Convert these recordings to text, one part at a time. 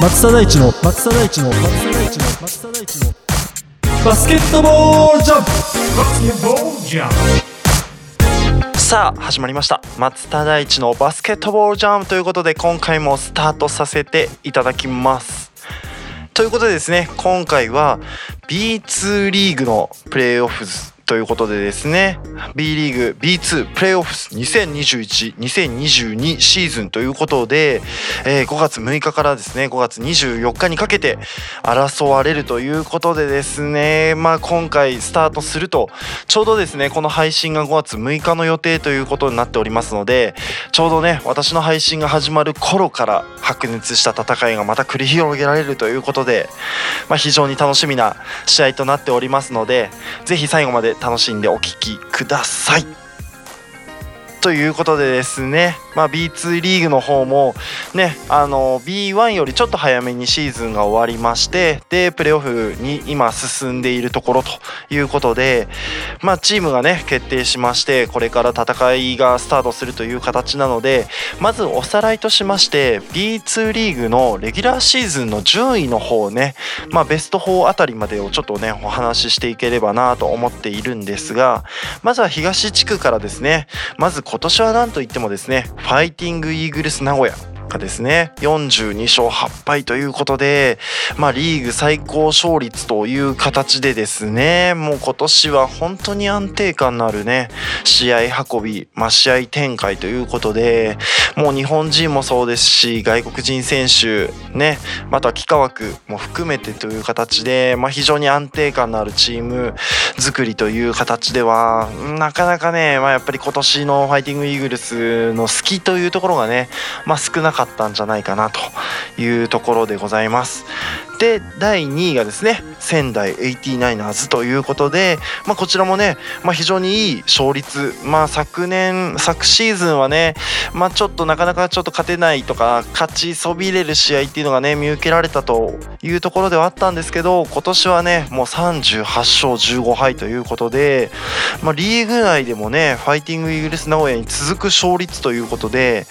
松田大地の松田大地の松田大地の松田大地のバスケットボールジャンプさあ始まりました。松田大地のバスケットボールジャンプということで今回もスタートさせていただきます。ということでですね今回は B2 リーグのプレーオフズということでですね B リーグ B2 プレーオフス2021-2022シーズンということで、えー5月6日からですね5月24日にかけて争われるということでですねまあ今回スタートするとちょうどですねこの配信が5月6日の予定ということになっておりますのでちょうどね私の配信が始まる頃から白熱した戦いがまた繰り広げられるということで、まあ、非常に楽しみな試合となっておりますのでぜひ最後まで楽しんでお聴きください。ということでですね、まあ、B2 リーグの方もねあの B1 よりちょっと早めにシーズンが終わりましてでプレーオフに今進んでいるところということで、まあ、チームがね決定しましてこれから戦いがスタートするという形なのでまずおさらいとしまして B2 リーグのレギュラーシーズンの順位の方ね、まあ、ベスト4あたりまでをちょっとねお話ししていければなと思っているんですがまずは東地区からですね。まず今年は何といってもですねァイティングイーグルス名古屋。がですね。42勝8敗ということで、まあ、リーグ最高勝率という形でですねもう今年は本当に安定感のあるね試合運び、まあ、試合展開ということでもう日本人もそうですし外国人選手ねまた幾何枠も含めてという形で、まあ、非常に安定感のあるチーム作りという形ではなかなかね、まあ、やっぱり今年のファイティングイーグルスの好きというところがね、まあ、少なかったかったんじゃないかなというところでございます。で第2位がですね仙台 89ers ということで、まあ、こちらもね、まあ、非常にいい勝率、まあ、昨年昨シーズンはね、まあ、ちょっとなかなかちょっと勝てないとか勝ちそびれる試合っていうのがね見受けられたというところではあったんですけど今年はねもう38勝15敗ということで、まあ、リーグ内でもねファイティングイーグルス名古屋に続く勝率ということで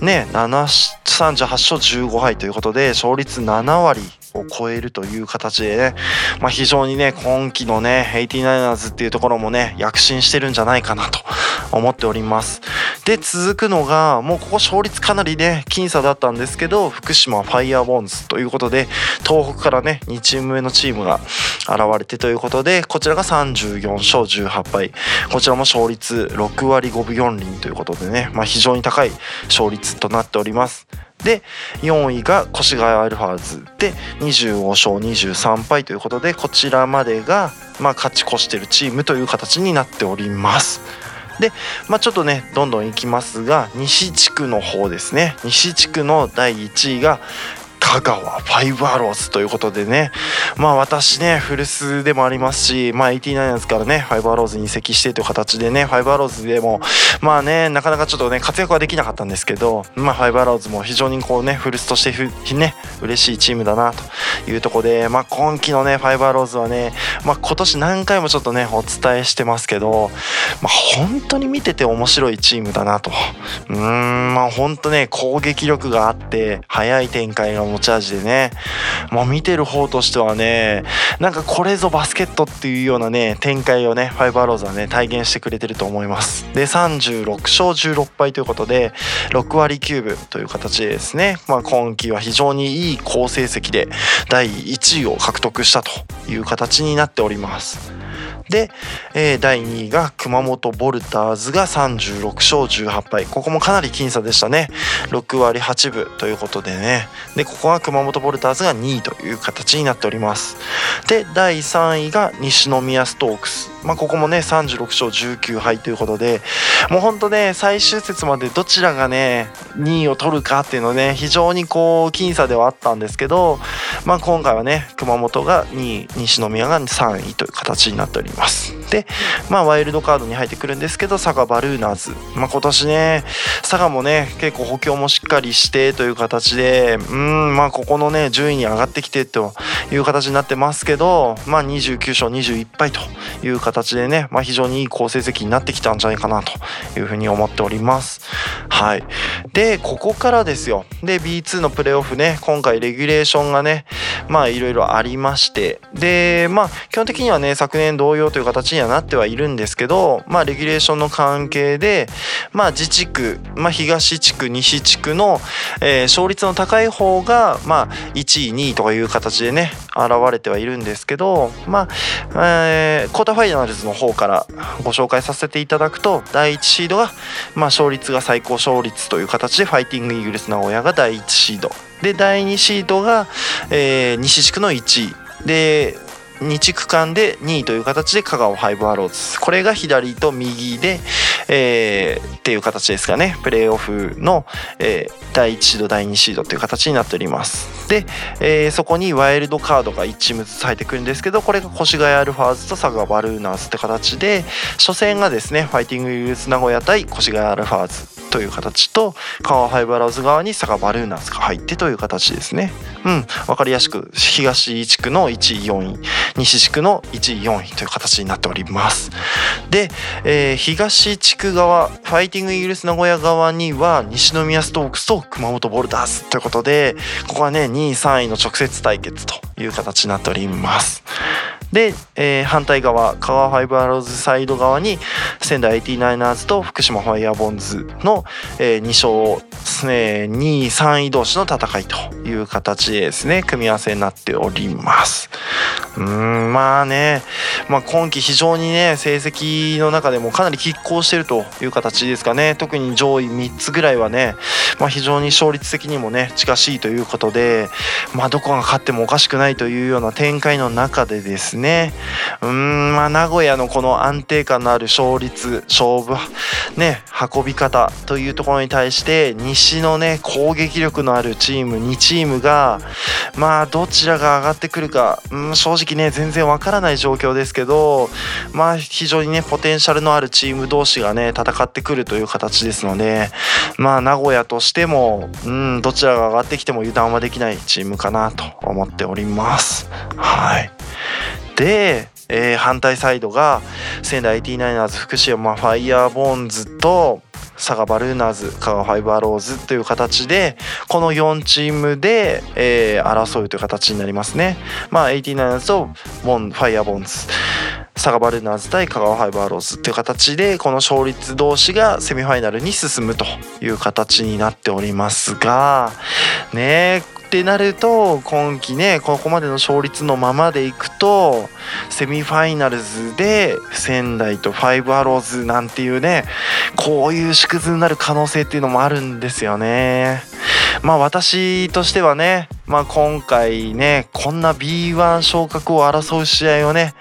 ね7 38勝15敗ということで勝率7割を超えるという形でね、まあ、非常にね今季のね 89ers っていうところもね躍進してるんじゃないかなと思っております。で続くのがもうここ勝率かなりね僅差だったんですけど福島ファイヤーボンズということで東北からね2チーム目のチームが現れてということでこちらが34勝18敗。こちらも勝率6割5分4厘ということでね、まあ、非常に高い勝率となっております。で4位が越谷アルファーズで25勝23敗ということでこちらまでが、まあ、勝ち越してるチームという形になっております。で、まあ、ちょっとねどんどんいきますが西地区の方ですね西地区の第1位が香川ファイブアローズということでね。まあ私ね古巣でもありますしまあ 89ers からねファイブアローズに移籍してという形でねファイブアローズでもまあねなかなかちょっとね活躍はできなかったんですけどまあファイブアローズも非常にこうね古巣としてふね嬉しいチームだなというとこでまあ今季のねファイブアローズはねまあ今年何回もちょっとねお伝えしてますけどまあ本当に見てて面白いチームだなと。うーんまあ本当ね攻撃力があって速い展開が持ち味でね。もう見てる方としてはねなんかこれぞバスケットっていうようなね展開をねファイブアローズはね体現してくれてると思います。で36勝16敗ということで6割9分という形でですね、まあ、今季は非常にいい好成績で第1位を獲得したという形になっております。で、えー第2位が熊本ボルターズが36勝18敗。ここもかなり僅差でしたね。6割8分ということでね。でここは熊本ボルターズが2位という形になっております。で第3位が西宮ストークス。まあここもね36勝19敗ということでもうほんとね最終節までどちらがね2位を取るかっていうのね非常にこう僅差ではあったんですけどまあ今回はね熊本が2位西宮が3位という形になっております、まあ、ワイルドカードに入ってくるんですけど佐賀バルーナーズ、まあ、今年ね佐賀もね結構補強もしっかりしてという形でうんまあここのね順位に上がってきてという形になってますけど、まあ、29勝21敗という形でね、まあ、非常にいい好成績になってきたんじゃないかなというふうに思っております。はい、でここからですよ。で B2 のプレーオフね今回レギュレーションがねまあいろいろありまして。でまあ基本的にはね昨年同様という形にはなってはいるんですけどまあレギュレーションの関係でまあ自地区、まあ、東地区西地区の、えー勝率の高い方がまあ1位2位とかいう形でね現れてはいるんですけどまあ、えー、クォーターファイナルズの方からご紹介させていただくと第1シードが、まあ、勝率が最高勝率という形でファイティングイーグルス名古屋が第1シード。で第2シードが、えー西地区の1位。で2地区間で2位という形で香川ファイブアローズ。これが左と右で、えーっていう形ですかね。プレーオフの、えー第1シード第2シードという形になっております。で、えーそこにワイルドカードが1チームずつ入ってくるんですけどこれが越谷アルファーズと佐賀バルーナーズって形で初戦がですねファイティングイース名古屋対越谷アルファーズという形と香川ファイブアローズ側に佐賀バルーナーズが入ってという形ですね。うん。分かりやすく東地区の1位4位西地区の1位4位という形になっております。で、えー東地区側ファイティングイギリス名古屋側には西宮ストークスと熊本ボルダーズということでここはね2位3位の直接対決という形になっております。で、えー反対側川ファイブアローズサイド側に仙台 89ers と福島ファイヤーボンズの、え2勝、えー2位3位同士の戦いという形でですね。組み合わせになっております。うんまあね、まあ、今季非常にね成績の中でもかなり拮抗してるという形ですかね。特に上位3つぐらいはね、まあ、非常に勝率的にもね近しいということで、まあ、どこが勝ってもおかしくないというような展開の中でですねねうーんまあ名古屋のこの安定感のある勝率勝負ね運び方というところに対して西のね攻撃力のあるチーム2チームがまあどちらが上がってくるか、うん、正直ね全然わからない状況ですけどまあ非常にねポテンシャルのあるチーム同士がね戦ってくるという形ですのでまあ名古屋としても、うん、どちらが上がってきても油断はできないチームかなと思っております。はいで、えー反対サイドが仙台 89ers 福島ファイヤーボーンズと佐賀バルーナーズ香川ファイブアローズという形でこの4チームで、えー争うという形になりますね。まあ 89ers とボンファイヤーボーンズ佐賀バルーナーズ対香川ファイブアローズという形でこの勝率同士がセミファイナルに進むという形になっておりますがねってなると今季ねここまでの勝率のままでいくとセミファイナルズで仙台とファイブアローズなんていうねこういう縮図になる可能性っていうのもあるんですよね。まあ私としてはね、まあ、今回ねこんな B1 昇格を争う試合をね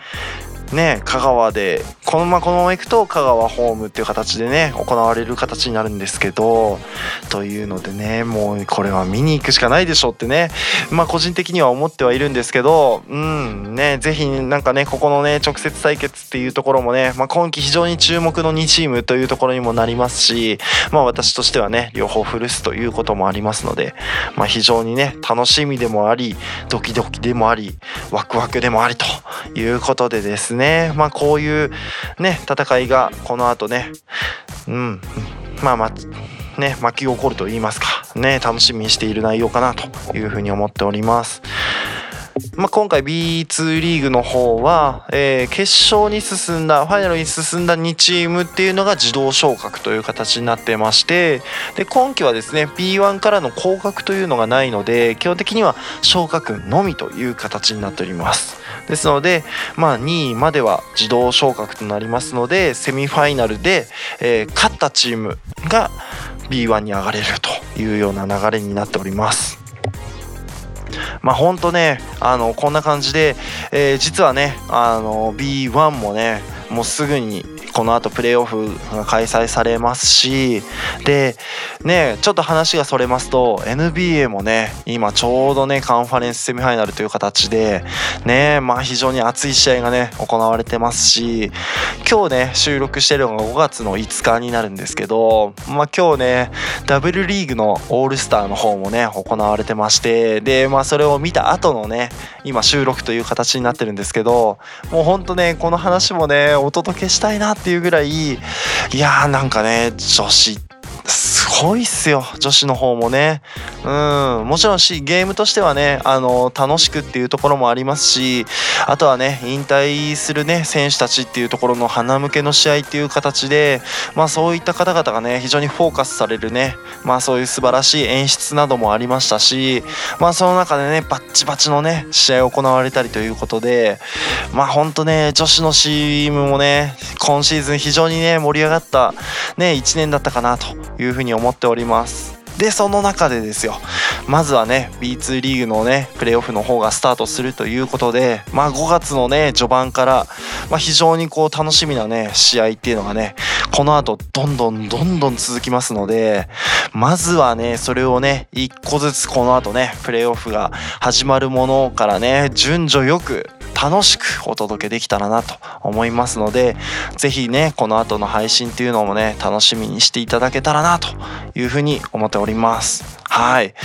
ね香川でこのままこのまま行くと香川ホームっていう形でね行われる形になるんですけどというのでねもうこれは見に行くしかないでしょってねまあ個人的には思ってはいるんですけどうんねぜひなんかねここのね直接対決っていうところもね、まあ、今季非常に注目の2チームというところにもなりますしまあ私としてはね両方古すということもありますのでまあ非常にね楽しみでもありドキドキでもありワクワクでもありということでですねまあこういうね戦いがこの後ねうんまあまあね巻き起こると言いますかね楽しみにしている内容かなというふうに思っております。まあ、今回 B2 リーグの方は、えー決勝に進んだファイナルに進んだ2チームっていうのが自動昇格という形になってましてで今季はですね B1 からの降格というのがないので基本的には昇格のみという形になっております。ですので、まあ、2位までは自動昇格となりますのでセミファイナルで、えー勝ったチームが B1 に上がれるというような流れになっております。まあほんとねあのこんな感じで、えー実はねあの B1 もねもうすぐにこの後プレーオフが開催されますしでねちょっと話がそれますと NBA もね今ちょうどねカンファレンスセミファイナルという形でねまあ非常に熱い試合がね行われてますし今日ね収録してるのが5月の5日になるんですけどまあ今日ねダブルリーグのオールスターの方もね行われてましてでまあそれを見た後のね今収録という形になってるんですけどもうほんとねこの話もねお届けしたいなってていうぐらいいやーなんかね女子すごいっすよ女子の方もね。うんもちろんしゲームとしてはねあの楽しくっていうところもありますしあとはね引退するね選手たちっていうところの花向けの試合っていう形でまあそういった方々がね非常にフォーカスされるねまあそういう素晴らしい演出などもありましたしまあその中でねバッチバチのね試合行われたりということでまあほんとね女子のチームもね今シーズン非常にね盛り上がったね1年だったかなというふうに思います。思っております。でその中でですよまずはね B2 リーグのねプレーオフの方がスタートするということでまあ5月のね序盤から、まあ、非常にこう楽しみなね試合っていうのがねこの後どんどんどんどん続きますのでまずはねそれをね一個ずつこの後ねプレーオフが始まるものからね順序よく楽しくお届けできたらなと思いますので是非ねこの後の配信っていうのもね楽しみにしていただけたらなというふうに思っております。はい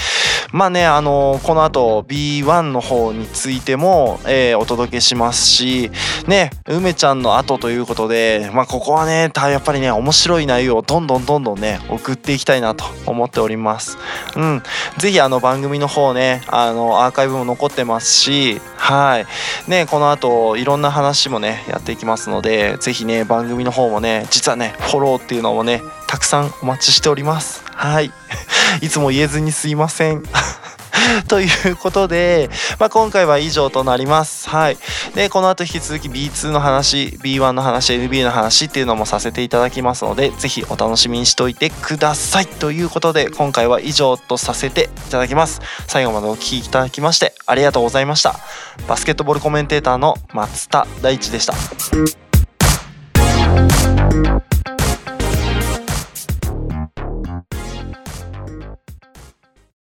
まあねあのこの後 B1 の方についても、えーお届けしますしね梅ちゃんの後ということでまあここはねやっぱりね面白い内容をどんどんどんどんね送っていきたいなと思っております。うん、ぜひあの番組の方ねあのアーカイブも残ってますしはい。ねこの後いろんな話もねやっていきますのでぜひね番組の方もね実はねフォローっていうのもねたくさんお待ちしております。はい。いつも言えずにすいません ということで、まあ、今回は以上となります。はい。で、この後引き続き B2 の話、B1 の話、NBA の話っていうのもさせていただきますので、ぜひお楽しみにしておいてください。ということで、今回は以上とさせていただきます。最後までお聴きいただきまして、ありがとうございました。バスケットボールコメンテーターの松田大地でした。